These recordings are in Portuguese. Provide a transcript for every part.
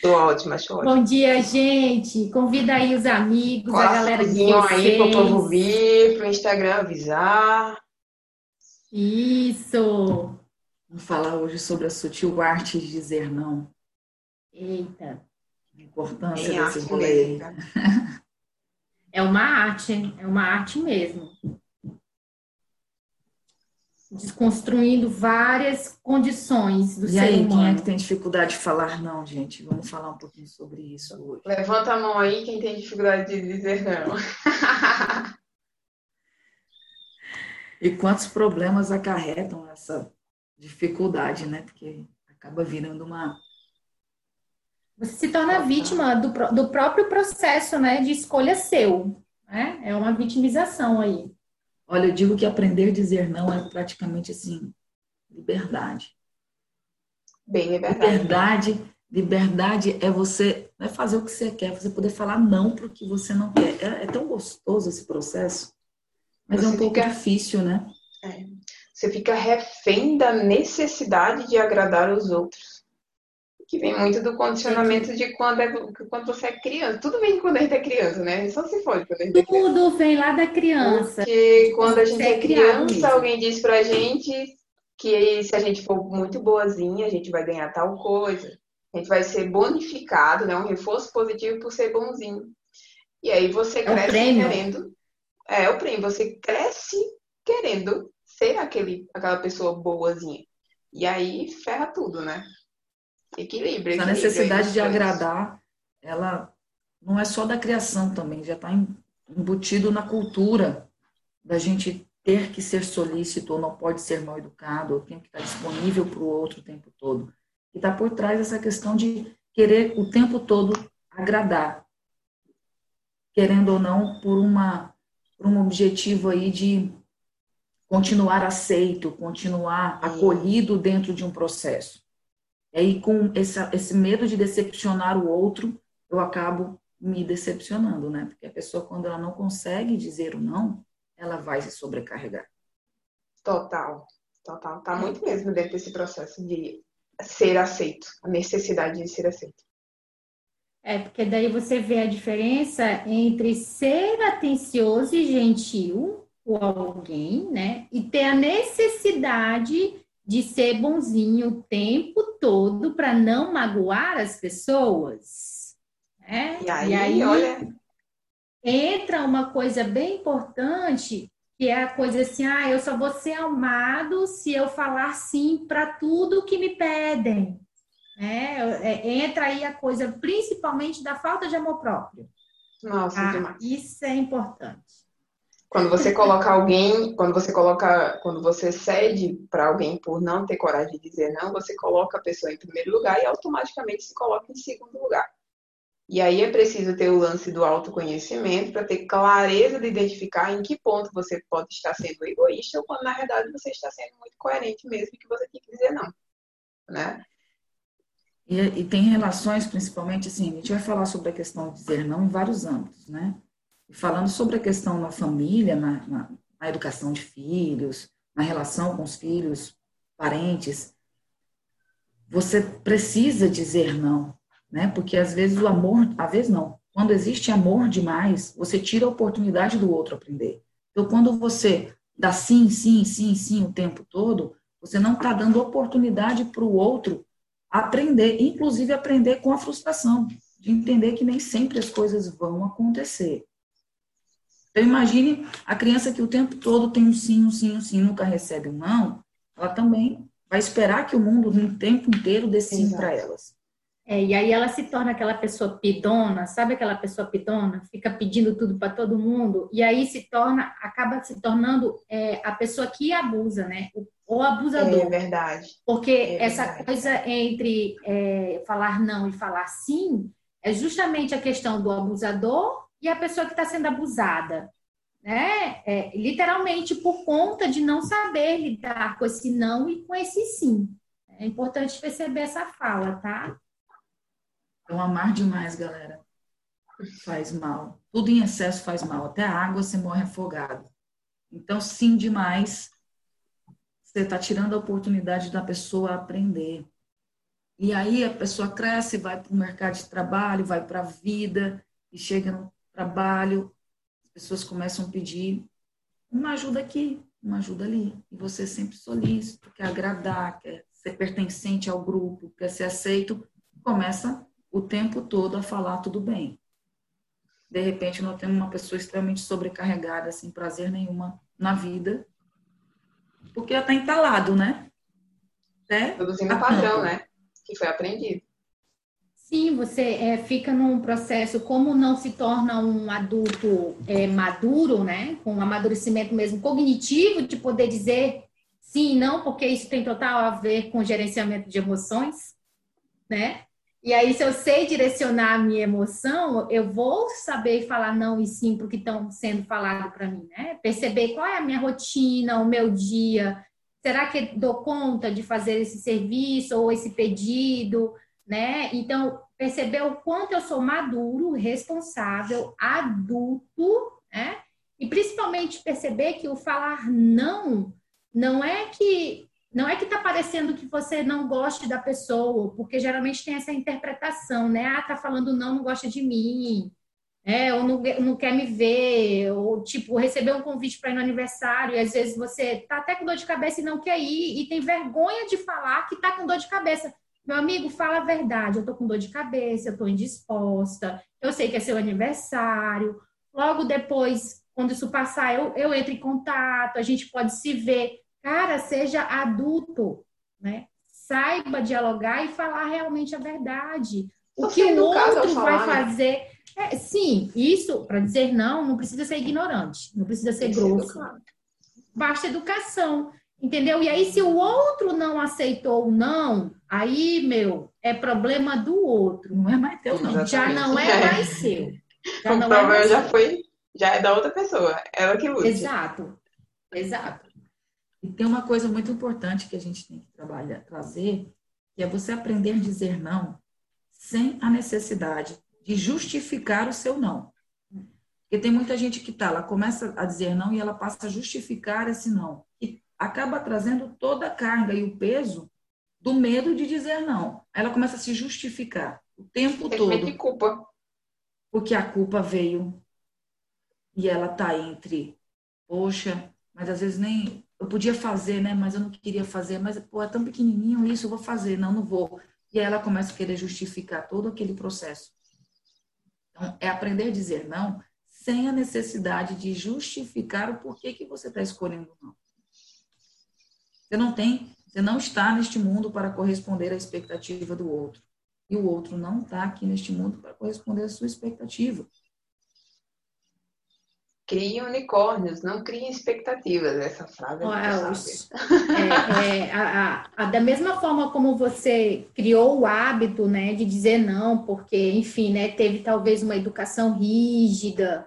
Tô ótima, ótima. Bom dia, gente. Convida aí os amigos, a galera de vocês. aí pro povo vir, pro Instagram avisar. Isso. Vamos falar hoje sobre a sutil arte de dizer não. Eita. A importância desse rolê. É uma arte, é uma arte mesmo desconstruindo várias condições do e ser aí, humano. quem é que tem dificuldade de falar não, gente? Vamos falar um pouquinho sobre isso hoje. Levanta a mão aí quem tem dificuldade de dizer não. e quantos problemas acarretam essa dificuldade, né? Porque acaba virando uma você se torna vítima do, do próprio processo, né, de escolha seu, né? É uma vitimização aí. Olha, eu digo que aprender a dizer não é praticamente assim, liberdade. Bem liberdade. Liberdade, liberdade é você não é fazer o que você quer, você poder falar não para o que você não quer. É, é, tão gostoso esse processo, mas você é um pouco fica, difícil, né? É, você fica refém da necessidade de agradar os outros que vem muito do condicionamento de quando, é, quando você é criança. Tudo vem quando a gente é criança, né? Só se for quando a gente é criança. Tudo vem lá da criança. Porque quando a gente é criança, alguém diz pra gente que se a gente for muito boazinha, a gente vai ganhar tal coisa. A gente vai ser bonificado, né? Um reforço positivo por ser bonzinho. E aí você cresce é querendo. É, o prêmio. Você cresce querendo ser aquele, aquela pessoa boazinha. E aí ferra tudo, né? Equilíbrio. Essa necessidade de agradar, ela não é só da criação também, já está embutido na cultura da gente ter que ser solícito ou não pode ser mal educado, ou tem que estar disponível para o outro o tempo todo. E está por trás essa questão de querer o tempo todo agradar, querendo ou não, por, uma, por um objetivo aí de continuar aceito, continuar acolhido dentro de um processo. E aí, com esse, esse medo de decepcionar o outro, eu acabo me decepcionando, né? Porque a pessoa, quando ela não consegue dizer o não, ela vai se sobrecarregar. Total, total. Tá muito mesmo dentro desse processo de ser aceito, a necessidade de ser aceito. É, porque daí você vê a diferença entre ser atencioso e gentil com alguém, né? E ter a necessidade de ser bonzinho o tempo todo para não magoar as pessoas. Né? E aí, e aí olha... entra uma coisa bem importante, que é a coisa assim, ah, eu só vou ser amado se eu falar sim para tudo que me pedem. É, é, entra aí a coisa principalmente da falta de amor próprio. Nossa, tá? demais. Isso é importante. Quando você coloca alguém, quando você coloca, quando você cede para alguém por não ter coragem de dizer não, você coloca a pessoa em primeiro lugar e automaticamente se coloca em segundo lugar. E aí é preciso ter o lance do autoconhecimento para ter clareza de identificar em que ponto você pode estar sendo egoísta ou quando na verdade você está sendo muito coerente mesmo que você tem que dizer não, né? E, e tem relações, principalmente assim, a gente vai falar sobre a questão de dizer não em vários âmbitos, né? Falando sobre a questão na família, na, na, na, educação de filhos, na relação com os filhos, parentes, você precisa dizer não, né? Porque às vezes o amor, às vezes não. Quando existe amor demais, você tira a oportunidade do outro aprender. Então, quando você dá sim, sim, sim, sim o tempo todo, você não está dando oportunidade para o outro aprender, inclusive aprender com a frustração, de entender que nem sempre as coisas vão acontecer. Então, imagine a criança que o tempo todo tem um sim, um sim, um sim, nunca recebe um não, ela também vai esperar que o mundo, no tempo inteiro, dê sim para elas. É, e aí ela se torna aquela pessoa pidona, sabe aquela pessoa pidona? Fica pedindo tudo para todo mundo, e aí se torna, acaba se tornando é, a pessoa que abusa, né? O, o abusador. É verdade. Porque é essa verdade. coisa entre é, falar não e falar sim é justamente a questão do abusador e a pessoa que está sendo abusada, né? É, literalmente por conta de não saber lidar com esse não e com esse sim. É importante perceber essa fala, tá? Então, amar demais, galera, faz mal. Tudo em excesso faz mal. Até a água você morre afogado. Então, sim demais, você está tirando a oportunidade da pessoa aprender. E aí a pessoa cresce, vai para o mercado de trabalho, vai para a vida, e chega trabalho, as pessoas começam a pedir uma ajuda aqui, uma ajuda ali. E você sempre solícito, quer agradar, quer ser pertencente ao grupo, quer ser aceito, começa o tempo todo a falar tudo bem. De repente, nós temos uma pessoa extremamente sobrecarregada, sem prazer nenhuma na vida, porque ela está entalado, né? né? Produzindo um padrão, né? Que foi aprendido. Sim, você é, fica num processo, como não se torna um adulto é, maduro, né? Com um amadurecimento mesmo cognitivo, de poder dizer sim e não, porque isso tem total a ver com gerenciamento de emoções, né? E aí, se eu sei direcionar a minha emoção, eu vou saber falar não e sim para o que estão sendo falado para mim, né? Perceber qual é a minha rotina, o meu dia. Será que dou conta de fazer esse serviço ou esse pedido, né? Então, perceber o quanto eu sou maduro, responsável, adulto, né? E principalmente perceber que o falar não não é que não é que está parecendo que você não goste da pessoa, porque geralmente tem essa interpretação, né? Ah, tá falando não, não gosta de mim, é, ou não, não quer me ver, ou tipo, receber um convite para ir no aniversário, e às vezes você tá até com dor de cabeça e não quer ir, e tem vergonha de falar que tá com dor de cabeça. Meu amigo, fala a verdade, eu tô com dor de cabeça, eu tô indisposta, eu sei que é seu aniversário. Logo depois, quando isso passar, eu, eu entro em contato, a gente pode se ver Cara, seja adulto, né? Saiba dialogar e falar realmente a verdade. O que o outro vai fazer. É, sim, isso, para dizer não, não precisa ser ignorante, não precisa ser grosso. Basta educação, entendeu? E aí, se o outro não aceitou o não, aí, meu, é problema do outro. Não é mais teu, não. Já não é mais seu. Já o problema é já foi, já é da outra pessoa. Ela que luta. Exato, exato. E tem uma coisa muito importante que a gente tem que trabalhar, trazer, que é você aprender a dizer não sem a necessidade de justificar o seu não. Porque tem muita gente que tá, ela começa a dizer não e ela passa a justificar esse não. Acaba trazendo toda a carga e o peso do medo de dizer não. Aí ela começa a se justificar o tempo tem todo. Que culpa. Porque a culpa veio e ela tá entre, poxa, mas às vezes nem eu podia fazer, né? Mas eu não queria fazer. Mas, pô, é tão pequenininho isso, eu vou fazer. Não, não vou. E aí ela começa a querer justificar todo aquele processo. Então, é aprender a dizer não sem a necessidade de justificar o porquê que você está escolhendo não. Você não tem, você não está neste mundo para corresponder à expectativa do outro. E o outro não está aqui neste mundo para corresponder à sua expectativa. Criem unicórnios, não criem expectativas. Essa frase é, é, é a, a, a, Da mesma forma como você criou o hábito né, de dizer não, porque, enfim, né, teve talvez uma educação rígida,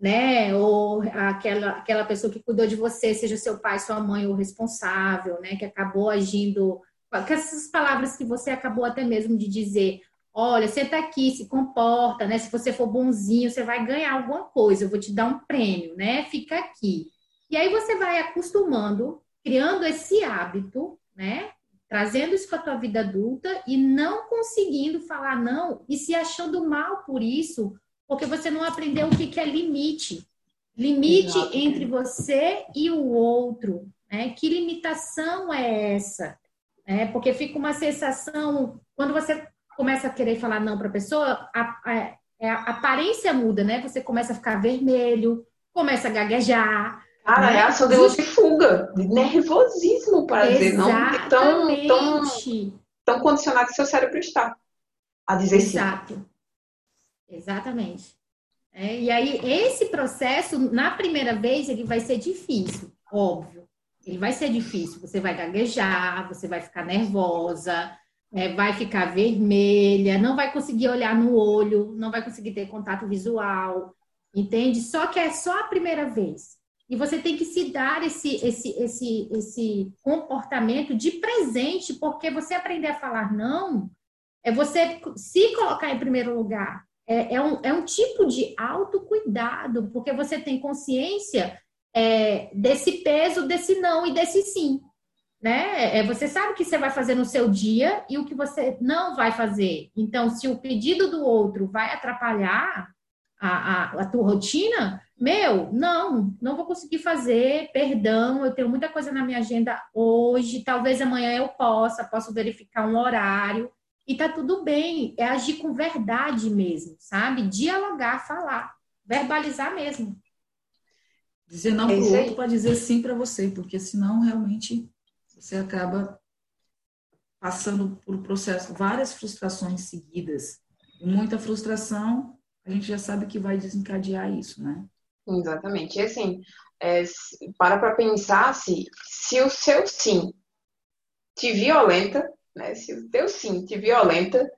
né? Ou aquela, aquela pessoa que cuidou de você, seja seu pai, sua mãe, o responsável, né? Que acabou agindo com essas palavras que você acabou até mesmo de dizer, Olha, senta aqui, se comporta, né? Se você for bonzinho, você vai ganhar alguma coisa, eu vou te dar um prêmio, né? Fica aqui. E aí você vai acostumando, criando esse hábito, né? Trazendo isso para a tua vida adulta e não conseguindo falar não e se achando mal por isso, porque você não aprendeu o que, que é limite. Limite Exato. entre você e o outro. Né? Que limitação é essa? É, porque fica uma sensação, quando você começa a querer falar não para a pessoa, a, a, aparência muda, né? Você começa a ficar vermelho, começa a gaguejar. Cara, né? reação de fuga, de nervosismo para dizer não, tão, tão, tão condicionado que seu cérebro está a dizer Exato. sim. Exatamente. É, e aí, esse processo, na primeira vez, ele vai ser difícil, óbvio. Ele vai ser difícil. Você vai gaguejar, você vai ficar nervosa, é, vai ficar vermelha, não vai conseguir olhar no olho, não vai conseguir ter contato visual, entende? Só que é só a primeira vez. E você tem que se dar esse, esse, esse, esse comportamento de presente, porque você aprender a falar não é você se colocar em primeiro lugar. É, é, um, é um tipo de autocuidado, porque você tem consciência é, desse peso, desse não e desse sim. né? É, você sabe o que você vai fazer no seu dia e o que você não vai fazer. Então, se o pedido do outro vai atrapalhar a, a, a tua rotina, meu, não, não vou conseguir fazer, perdão, eu tenho muita coisa na minha agenda hoje, talvez amanhã eu possa, posso verificar um horário, e tá tudo bem, é agir com verdade mesmo, sabe? Dialogar, falar, verbalizar mesmo. Dizer não é para o outro para dizer sim para você, porque senão realmente você acaba passando por um processo, várias frustrações seguidas. E muita frustração, a gente já sabe que vai desencadear isso, né? Exatamente. E assim, é, para para pensar se, se o seu sim te violenta, né? Se o teu sim te violenta,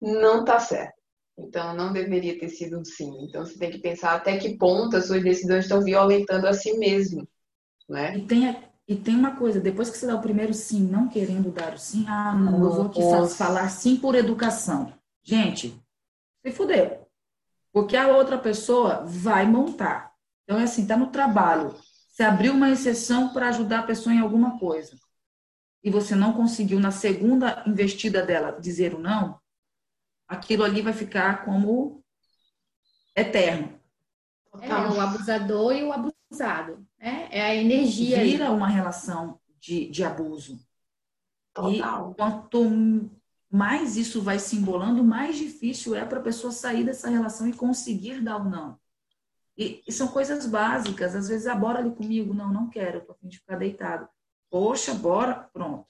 não tá certo. Então, não deveria ter sido um sim. Então, você tem que pensar até que ponto as suas decisões estão violentando a si mesmo, né? E tem, e tem uma coisa, depois que você dá o primeiro sim, não querendo dar o sim, ah, não, eu vou aqui falar sim por educação. Gente, se fudeu. Porque a outra pessoa vai montar. Então, é assim, tá no trabalho. Você abriu uma exceção para ajudar a pessoa em alguma coisa. E você não conseguiu, na segunda investida dela, dizer o não, aquilo ali vai ficar como eterno. É, o abusador e o abusado. Né? É a energia. Vira aí. uma relação de, de abuso. Total. E quanto mais isso vai se embolando, mais difícil é para a pessoa sair dessa relação e conseguir dar o um não. E, e, são coisas básicas. Às vezes, ah, bora ali comigo. Não, não quero, eu tô a fim de ficar deitado. Poxa, bora, pronto.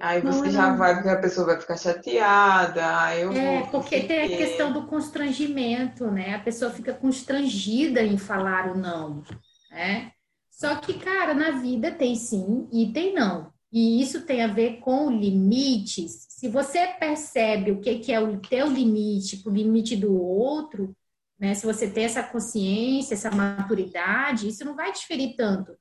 Aí você não, já não. vai, porque a pessoa vai ficar chateada. Eu é, vou, porque tem a questão do constrangimento, né? A pessoa fica constrangida em falar o não, né? Só que, cara, na vida tem sim e tem não. E isso tem a ver com limites. Se você percebe o que, que é o teu limite, o limite do outro, né? Se você tem essa consciência, essa maturidade, isso não vai diferir tanto.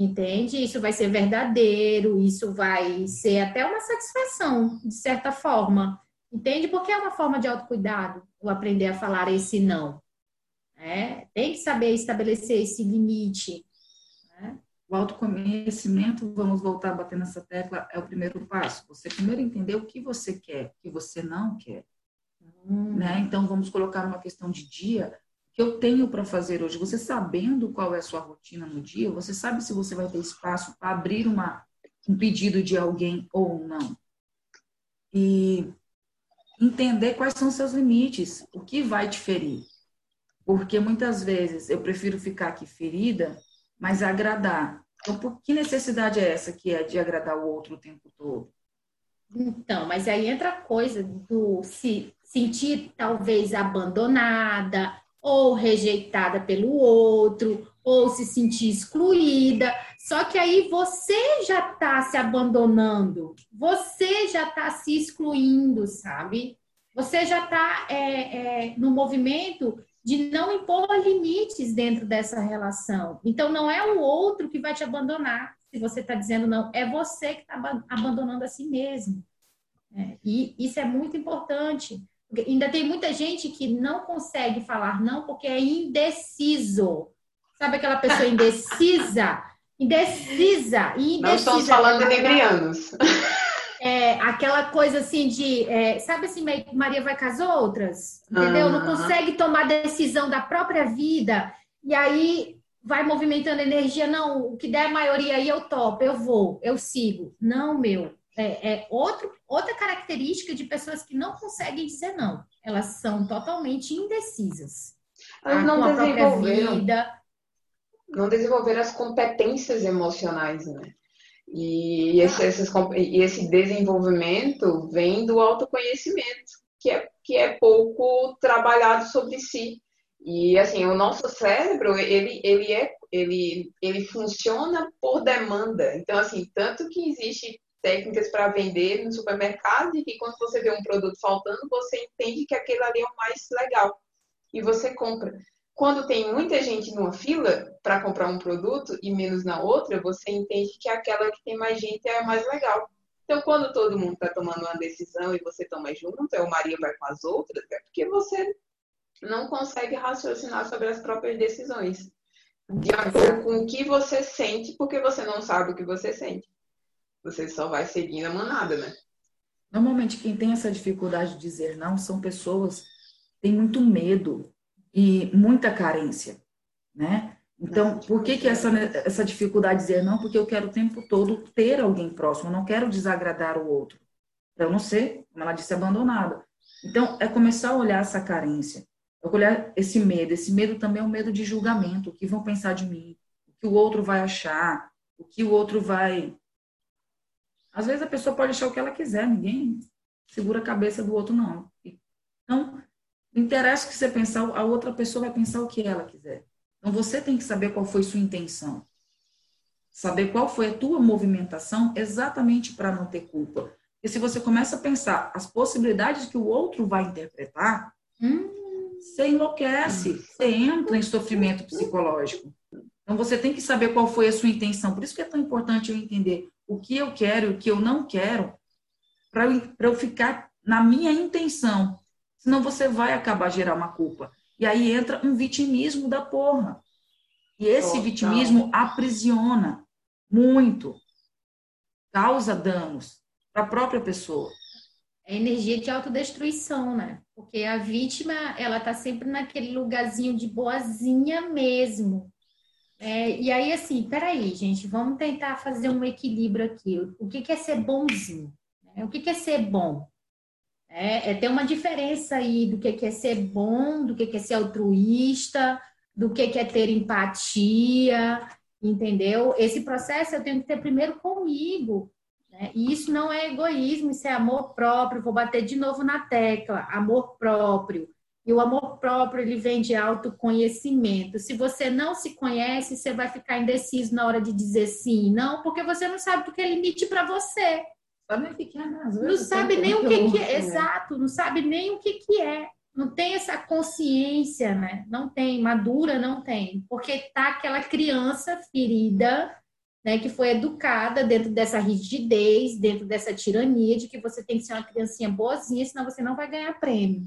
Entende? Isso vai ser verdadeiro, isso vai ser até uma satisfação, de certa forma. Entende? Porque é uma forma de autocuidado, o aprender a falar esse não. É, tem que saber estabelecer esse limite. Né? O autoconhecimento, vamos voltar a bater nessa tecla, é o primeiro passo. Você primeiro entender o que você quer, o que você não quer. Hum. Né? Então, vamos colocar uma questão de dia que eu tenho para fazer hoje. Você sabendo qual é a sua rotina no dia, você sabe se você vai ter espaço para abrir uma, um pedido de alguém ou não. E entender quais são seus limites, o que vai te ferir. Porque muitas vezes eu prefiro ficar aqui ferida, mas agradar. Então, por que necessidade é essa que é de agradar o outro o tempo todo? Então, mas aí entra a coisa do se sentir talvez abandonada, ou rejeitada pelo outro, ou se sentir excluída. Só que aí você já está se abandonando, você já está se excluindo, sabe? Você já está é, é, no movimento de não impor limites dentro dessa relação. Então, não é o outro que vai te abandonar, se você está dizendo não, é você que está abandonando a si mesmo. É, e isso é muito importante. Ainda tem muita gente que não consegue falar não porque é indeciso. Sabe aquela pessoa indecisa? Indecisa. indecisa. Não estamos falando de librianos. É, aquela coisa assim de, é, sabe assim, Maria vai com as outras, entendeu? Uhum. Não consegue tomar decisão da própria vida e aí vai movimentando energia. Não, o que der a maioria aí eu topo, eu vou, eu sigo. Não, meu, é, é outro, outra característica de pessoas que não conseguem dizer não. Elas são totalmente indecisas. Elas não com desenvolveram, vida. não desenvolveram as competências emocionais, né? E esse, esses, e esse desenvolvimento vem do autoconhecimento, que é, que é pouco trabalhado sobre si. E assim, o nosso cérebro, ele, ele é ele, ele funciona por demanda. Então, assim, tanto que existe técnicas para vender no supermercado e que quando você vê um produto faltando, você entende que aquele ali é o mais legal e você compra. Quando tem muita gente numa fila para comprar um produto e menos na outra, você entende que aquela que tem mais gente é a mais legal. Então, quando todo mundo está tomando uma decisão e você toma junto, é o Maria vai com as outras, é porque você não consegue raciocinar sobre as próprias decisões. De acordo com o que você sente, porque você não sabe o que você sente. Você só vai seguindo a manada, né? Normalmente, quem tem essa dificuldade de dizer não são pessoas que têm muito medo e muita carência, né? Então, por que, que essa, essa dificuldade de dizer não? Porque eu quero o tempo todo ter alguém próximo, eu não quero desagradar o outro. Para eu não ser, como ela disse, abandonada. Então, é começar a olhar essa carência, é olhar esse medo. Esse medo também é um medo de julgamento, o que vão pensar de mim, o que o outro vai achar, o que o outro vai. Às vezes a pessoa pode achar o que ela quiser, ninguém segura a cabeça do outro, não. Então, interessa que você pensar, a outra pessoa vai pensar o que ela quiser. Então você tem que saber qual foi sua intenção. Saber qual foi a tua movimentação exatamente para não ter culpa. E se você começa a pensar as possibilidades que o outro vai interpretar, hum. você enlouquece, você entra em sofrimento psicológico. Então você tem que saber qual foi a sua intenção. Por isso que é tão importante eu entender o que eu quero e o que eu não quero, para eu, eu ficar na minha intenção. Senão você vai acabar gerar uma culpa. E aí entra um vitimismo da porra. E esse Total. vitimismo aprisiona muito, causa danos para a própria pessoa. É energia de autodestruição, né? Porque a vítima, ela tá sempre naquele lugarzinho de boazinha mesmo. É, e aí, assim, peraí, gente, vamos tentar fazer um equilíbrio aqui. O que, que é ser bonzinho? O que, que é ser bom? É, é ter uma diferença aí do que, que é ser bom, do que, que é ser altruísta, do que, que é ter empatia, entendeu? Esse processo eu tenho que ter primeiro comigo. Né? E isso não é egoísmo, isso é amor próprio. Vou bater de novo na tecla: amor próprio. E o amor próprio ele vem de autoconhecimento. Se você não se conhece, você vai ficar indeciso na hora de dizer sim, não, porque você não sabe o que é limite para você não sabe nem o que, que é, exato, não sabe nem o que, que é. Não tem essa consciência, né? Não tem, madura não tem. Porque tá aquela criança ferida, né, que foi educada dentro dessa rigidez, dentro dessa tirania de que você tem que ser uma criancinha boazinha, senão você não vai ganhar prêmio.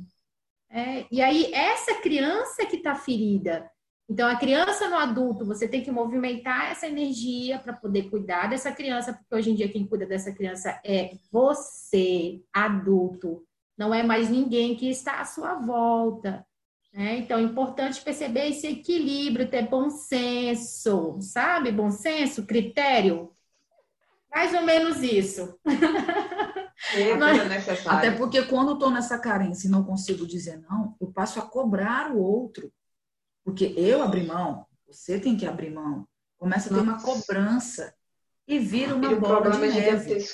É, e aí, essa criança que está ferida, então, a criança no adulto, você tem que movimentar essa energia para poder cuidar dessa criança, porque hoje em dia quem cuida dessa criança é você, adulto, não é mais ninguém que está à sua volta. Né? Então, é importante perceber esse equilíbrio, ter bom senso, sabe? Bom senso, critério. Mais ou menos isso. É, Mas, até porque quando eu estou nessa carência e não consigo dizer não, eu passo a cobrar o outro porque eu abri mão, você tem que abrir mão. Começa a ter uma cobrança e vira uma bola de neve.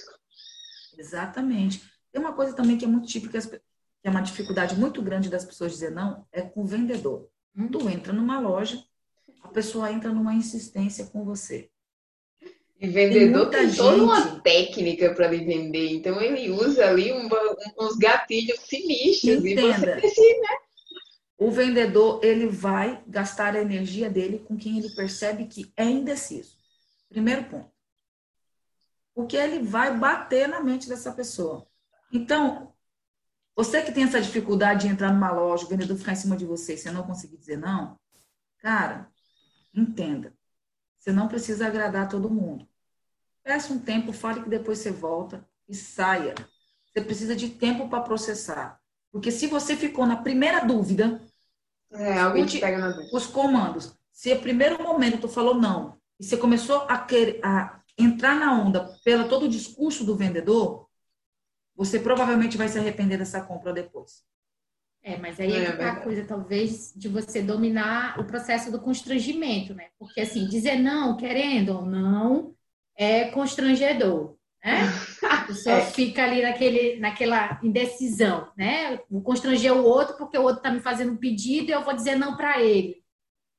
Exatamente. Tem uma coisa também que é muito típica, que é uma dificuldade muito grande das pessoas dizer não, é com o vendedor. Tu entra numa loja, a pessoa entra numa insistência com você. E vendedor tem, tem toda gente... uma técnica para ele vender, então ele usa ali um, uns gatilhos sinistros Entenda. e você precisa, né? o vendedor ele vai gastar a energia dele com quem ele percebe que é indeciso. Primeiro ponto. Porque ele vai bater na mente dessa pessoa. Então, você que tem essa dificuldade de entrar numa loja, o vendedor ficar em cima de você e você não conseguir dizer não, cara, entenda. Você não precisa agradar todo mundo. Peça um tempo, fale que depois você volta e saia. Você precisa de tempo para processar. Porque se você ficou na primeira dúvida, é, alguém te pega na dúvida. Os comandos. Se no primeiro momento tu falou não, e você começou a, querer, a entrar na onda pelo todo o discurso do vendedor, você provavelmente vai se arrepender dessa compra depois. É, mas aí é, é tá a coisa, talvez, de você dominar o processo do constrangimento, né? Porque, assim, dizer não, querendo ou não, é constrangedor né? A pessoa é. fica ali naquele, naquela indecisão, né? Vou constranger o outro porque o outro está me fazendo um pedido e eu vou dizer não para ele.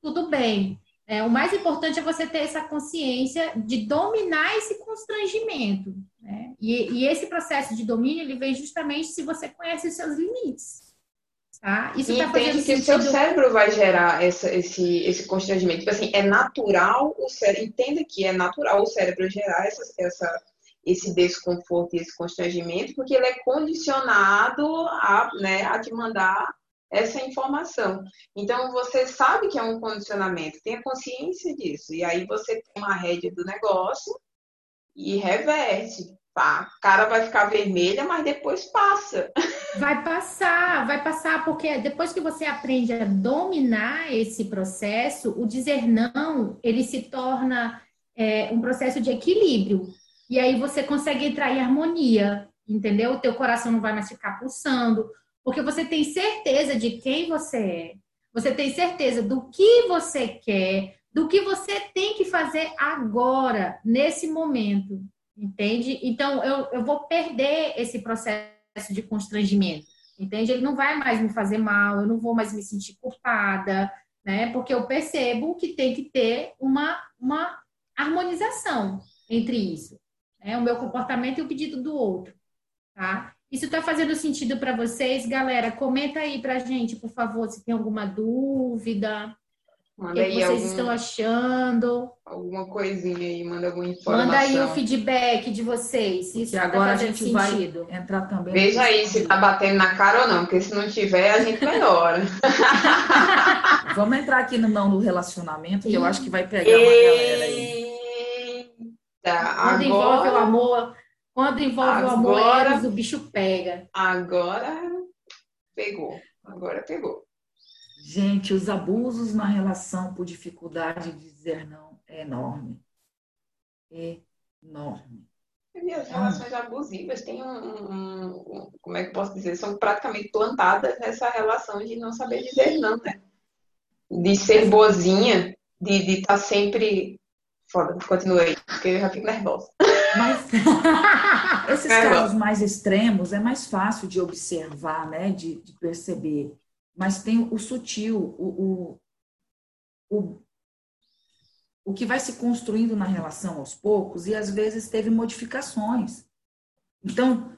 Tudo bem. É, o mais importante é você ter essa consciência de dominar esse constrangimento. Né? E, e esse processo de domínio ele vem justamente se você conhece os seus limites. Tá? Isso está fazendo que o seu cérebro vai gerar essa, esse, esse constrangimento. Tipo assim, é natural o cérebro, entenda que é natural o cérebro gerar essa, essa esse desconforto e esse constrangimento, porque ele é condicionado a, né, a te mandar essa informação. Então, você sabe que é um condicionamento, tenha consciência disso. E aí você tem uma rédea do negócio e reverte. A cara vai ficar vermelha, mas depois passa. Vai passar, vai passar, porque depois que você aprende a dominar esse processo, o dizer não, ele se torna é, um processo de equilíbrio. E aí você consegue entrar em harmonia, entendeu? O teu coração não vai mais ficar pulsando, porque você tem certeza de quem você é, você tem certeza do que você quer, do que você tem que fazer agora, nesse momento, entende? Então, eu, eu vou perder esse processo de constrangimento, entende? Ele não vai mais me fazer mal, eu não vou mais me sentir culpada, né? Porque eu percebo que tem que ter uma, uma harmonização entre isso, né? O meu comportamento e o pedido do outro, tá? Isso está fazendo sentido para vocês, galera? Comenta aí para gente, por favor, se tem alguma dúvida. Manda o que, vocês algum, estão achando? Alguma coisinha aí, manda alguma informação. Manda aí o feedback de vocês. Isso tá agora a gente sentido. vai entrar também. Veja aí se tá batendo na cara ou não, porque se não tiver, a gente melhora. Vamos entrar aqui no não do relacionamento, que eu acho que vai pegar uma galera aí. Quando agora... envolve o amor, quando envolve agora, o amor, eles, o bicho pega. Agora pegou. Agora pegou. Gente, os abusos na relação por dificuldade de dizer não é enorme. É enorme. E as relações abusivas têm um, um, como é que eu posso dizer, são praticamente plantadas nessa relação de não saber dizer não, né? De ser boazinha, de estar tá sempre. Foda, continuei, porque eu já fico nervosa. Mas esses casos mais extremos é mais fácil de observar, né? De, de perceber mas tem o sutil, o, o, o, o que vai se construindo na relação aos poucos e às vezes teve modificações. Então,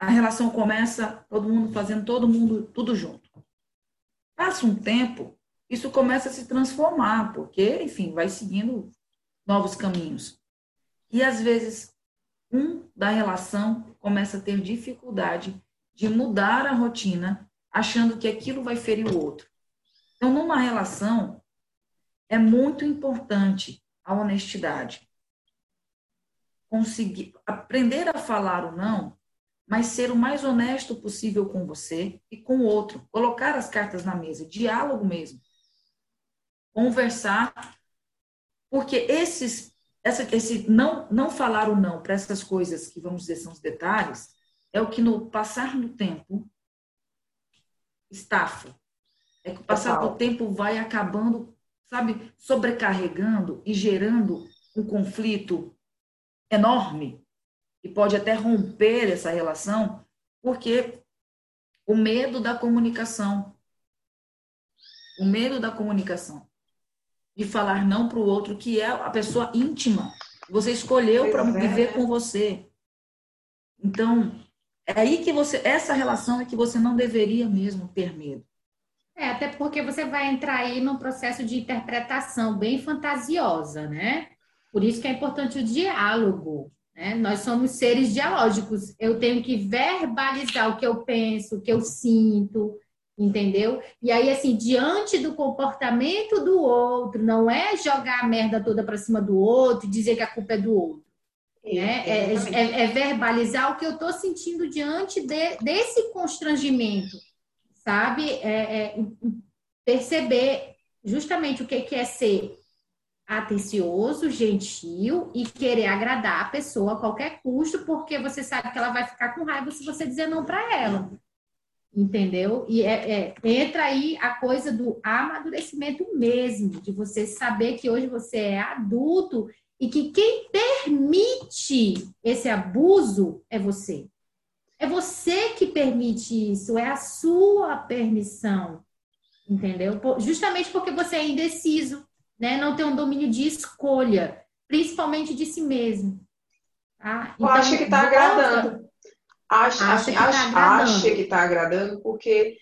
a relação começa todo mundo fazendo todo mundo tudo junto. Passa um tempo, isso começa a se transformar, porque, enfim, vai seguindo novos caminhos. E às vezes um da relação começa a ter dificuldade de mudar a rotina achando que aquilo vai ferir o outro. Então, numa relação, é muito importante a honestidade. Conseguir aprender a falar o não, mas ser o mais honesto possível com você e com o outro. Colocar as cartas na mesa, diálogo mesmo. Conversar, porque esses essa, esse não não falar o não para essas coisas que vamos dizer são os detalhes é o que no passar do tempo estafa. É que o passar do tempo vai acabando, sabe, sobrecarregando e gerando um conflito enorme e pode até romper essa relação, porque o medo da comunicação, o medo da comunicação, de falar não para o outro, que é a pessoa íntima, você escolheu para é. viver com você. Então, é aí que você, essa relação é que você não deveria mesmo ter medo. É, até porque você vai entrar aí num processo de interpretação bem fantasiosa, né? Por isso que é importante o diálogo. Né? Nós somos seres dialógicos. Eu tenho que verbalizar o que eu penso, o que eu sinto, entendeu? E aí, assim, diante do comportamento do outro, não é jogar a merda toda para cima do outro, dizer que a culpa é do outro. Né? É, é, é, verbalizar o que eu estou sentindo diante de, desse constrangimento, sabe? É, é perceber justamente o que, que é ser atencioso, gentil e querer agradar a pessoa a qualquer custo, porque você sabe que ela vai ficar com raiva se você dizer não para ela. Entendeu? E é, é, entra aí a coisa do amadurecimento mesmo, de você saber que hoje você é adulto e que quem permite esse abuso é você. É você que permite isso, é a sua permissão. Entendeu? Justamente porque você é indeciso, né? Não tem um domínio de escolha, principalmente de si mesmo. Tá? Então, acha que está agradando. Acha, acha, que está agradando. acha que está agradando, porque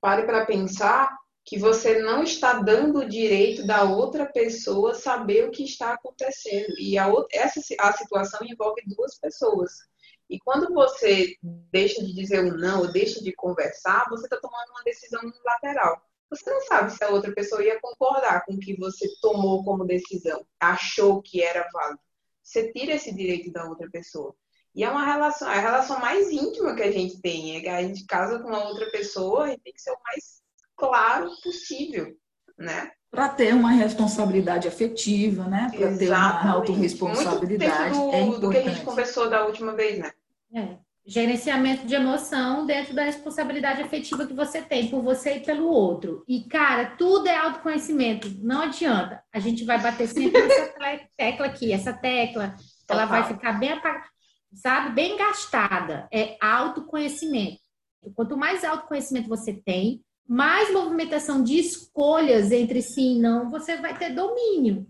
pare para pensar que você não está dando o direito da outra pessoa saber o que está acontecendo. E a essa a situação envolve duas pessoas. E quando você deixa de dizer um não, ou deixa de conversar, você está tomando uma decisão unilateral. Você não sabe se a outra pessoa ia concordar com o que você tomou como decisão, achou que era válido. Você tira esse direito da outra pessoa. E é uma relação, é a relação mais íntima que a gente tem. É que a gente casa com uma outra pessoa e tem que ser o mais claro possível, né? Para ter uma responsabilidade afetiva, né? Para ter uma autorresponsabilidade. Muito do, é do que a gente conversou da última vez, né? É. Gerenciamento de emoção dentro da responsabilidade afetiva que você tem por você e pelo outro. E, cara, tudo é autoconhecimento. Não adianta. A gente vai bater sempre nessa tecla aqui. Essa tecla, Total. ela vai ficar bem apagada, sabe? Bem gastada. É autoconhecimento. Quanto mais autoconhecimento você tem, mais movimentação de escolhas entre sim e não, você vai ter domínio.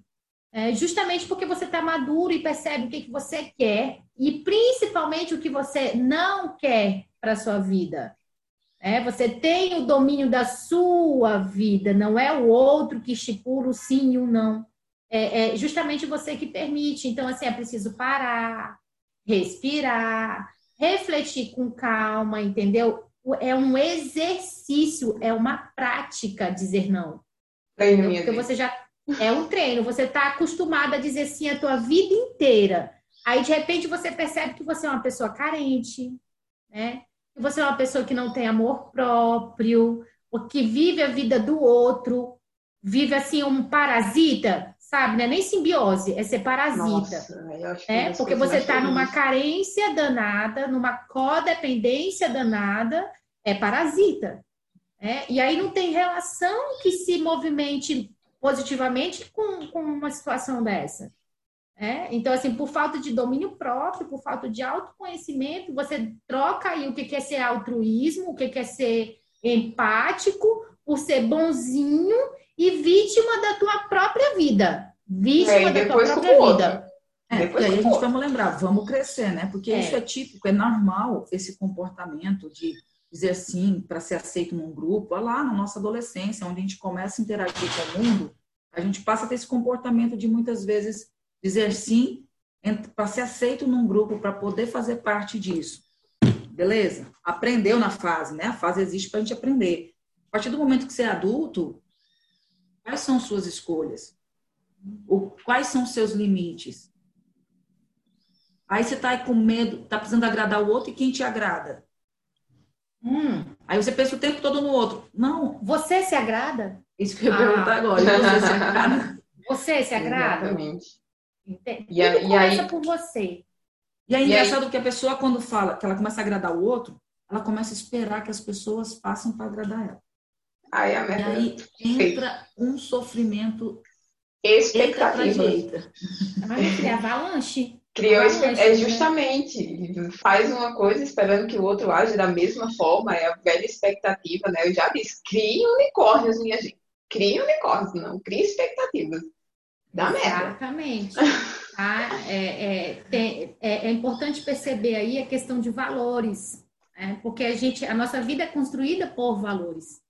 É, justamente porque você está maduro e percebe o que, que você quer e principalmente o que você não quer para a sua vida. É, você tem o domínio da sua vida, não é o outro que estipula o sim e o não. É, é justamente você que permite. Então, assim, é preciso parar, respirar, refletir com calma, entendeu? É um exercício, é uma prática dizer não. Porque você já é um treino. Você está acostumado a dizer sim a tua vida inteira. Aí, de repente, você percebe que você é uma pessoa carente, né? Que você é uma pessoa que não tem amor próprio, ou que vive a vida do outro, vive assim um parasita, sabe? Não é nem simbiose, é ser parasita. Nossa, é, porque você está numa carência danada, numa codependência danada, é parasita. É? E aí não tem relação que se movimente positivamente com, com uma situação dessa. É? Então, assim, por falta de domínio próprio, por falta de autoconhecimento, você troca aí o que é ser altruísmo, o que é ser empático, por ser bonzinho e vítima da tua própria vida. Vítima é, da tua própria vida. É, e aí a gente vamos lembrar, vamos crescer, né? Porque é. isso é típico, é normal esse comportamento de dizer sim para ser aceito num grupo, lá na nossa adolescência, onde a gente começa a interagir com o mundo, a gente passa a ter esse comportamento de muitas vezes dizer sim para ser aceito num grupo, para poder fazer parte disso. Beleza? Aprendeu na fase, né? A fase existe para a gente aprender. A partir do momento que você é adulto, quais são suas escolhas? O, quais são os seus limites? Aí você está com medo, está precisando agradar o outro e quem te agrada? Hum. Aí você pensa o tempo todo no outro. Não. Você se agrada? Isso que eu ia ah. perguntar agora. Você se agrada? Você se agrada? Exatamente. Entende? E, a, e aí por você. E é engraçado aí... que a pessoa, quando fala que ela começa a agradar o outro, ela começa a esperar que as pessoas passem para agradar ela. Aí, a e aí entra um sofrimento expectativa. Entra é avalanche. Criou é justamente, faz uma coisa esperando que o outro age da mesma forma, é a velha expectativa, né? Eu já disse, crie unicórnios, minha gente. Crie unicórnios, não, crie expectativas. Dá merda. Exatamente. Tá? É, é, tem, é, é, importante perceber aí a questão de valores, né? porque a gente, a nossa vida é construída por valores.